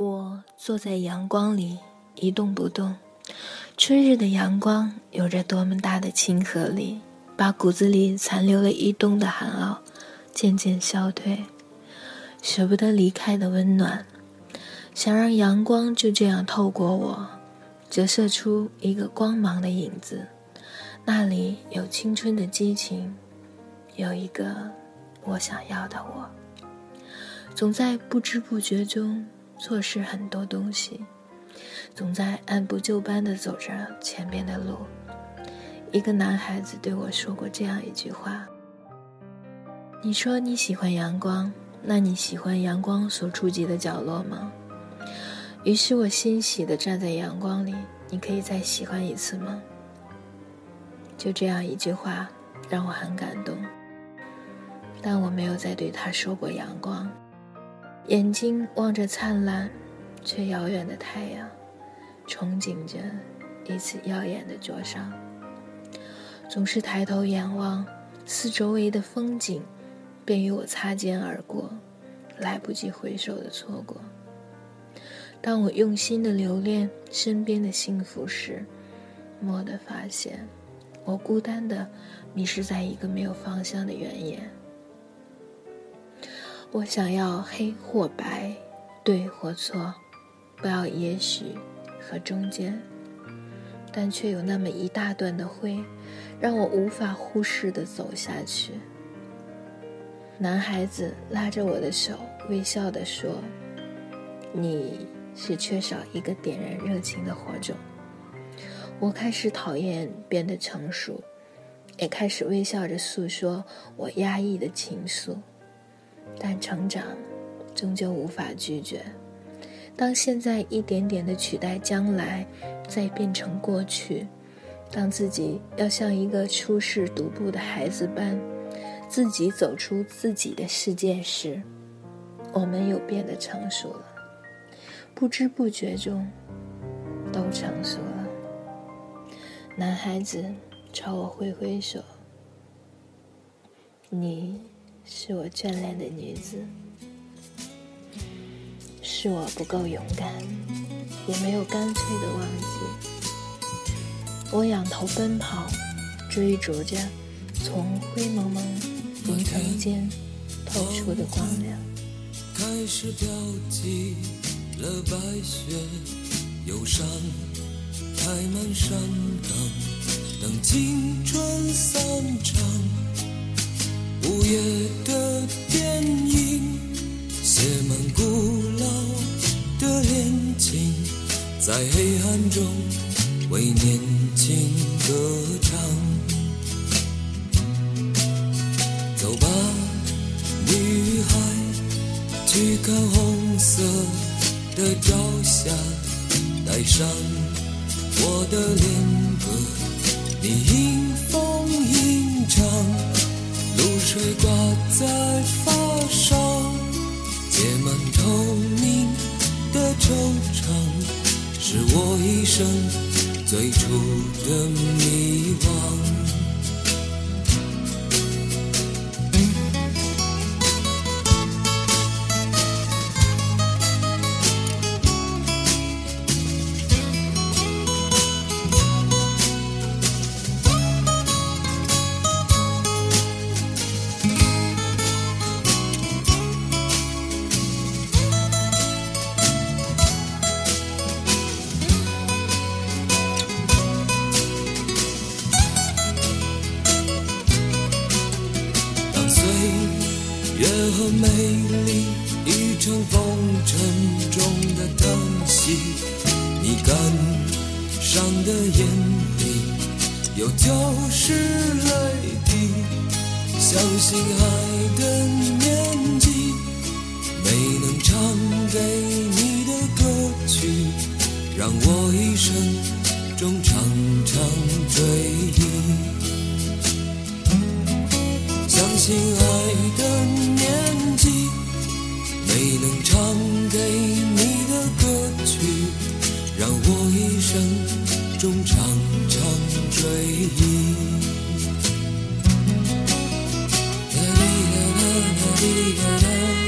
我坐在阳光里一动不动。春日的阳光有着多么大的亲和力，把骨子里残留了一冬的寒傲渐渐消退，舍不得离开的温暖，想让阳光就这样透过我，折射出一个光芒的影子。那里有青春的激情，有一个我想要的我。总在不知不觉中错失很多东西，总在按部就班地走着前边的路。一个男孩子对我说过这样一句话：“你说你喜欢阳光，那你喜欢阳光所触及的角落吗？”于是我欣喜地站在阳光里。你可以再喜欢一次吗？就这样一句话，让我很感动。但我没有再对他说过阳光。眼睛望着灿烂却遥远的太阳，憧憬着一次耀眼的灼伤。总是抬头仰望，四周围的风景便与我擦肩而过，来不及回首的错过。当我用心的留恋身边的幸福时，蓦地发现，我孤单的迷失在一个没有方向的原野。我想要黑或白，对或错，不要也许和中间，但却有那么一大段的灰，让我无法忽视的走下去。男孩子拉着我的手，微笑的说：“你是缺少一个点燃热情的火种。”我开始讨厌变得成熟，也开始微笑着诉说我压抑的情愫。但成长，终究无法拒绝。当现在一点点的取代将来，再变成过去；当自己要像一个初试独步的孩子般，自己走出自己的世界时，我们又变得成熟了。不知不觉中，都成熟了。男孩子朝我挥挥手，你。是我眷恋的女子，是我不够勇敢，也没有干脆的忘记。我仰头奔跑，追逐着从灰蒙蒙云层间透出的光亮。开始飘起了白雪，忧伤开满山岗，等青春散场。午夜的电影，写满古老的恋情，在黑暗中为年轻歌唱。走吧，女孩，去看红色的朝霞，带上我的恋歌，你水挂在发梢，结满透明的惆怅，是我一生最初的迷惘。和美丽一场风尘中的叹息，你感伤的眼里有旧时泪滴。相信爱的年纪，没能唱给你的歌曲，让我一生中常常追忆。相信爱 be.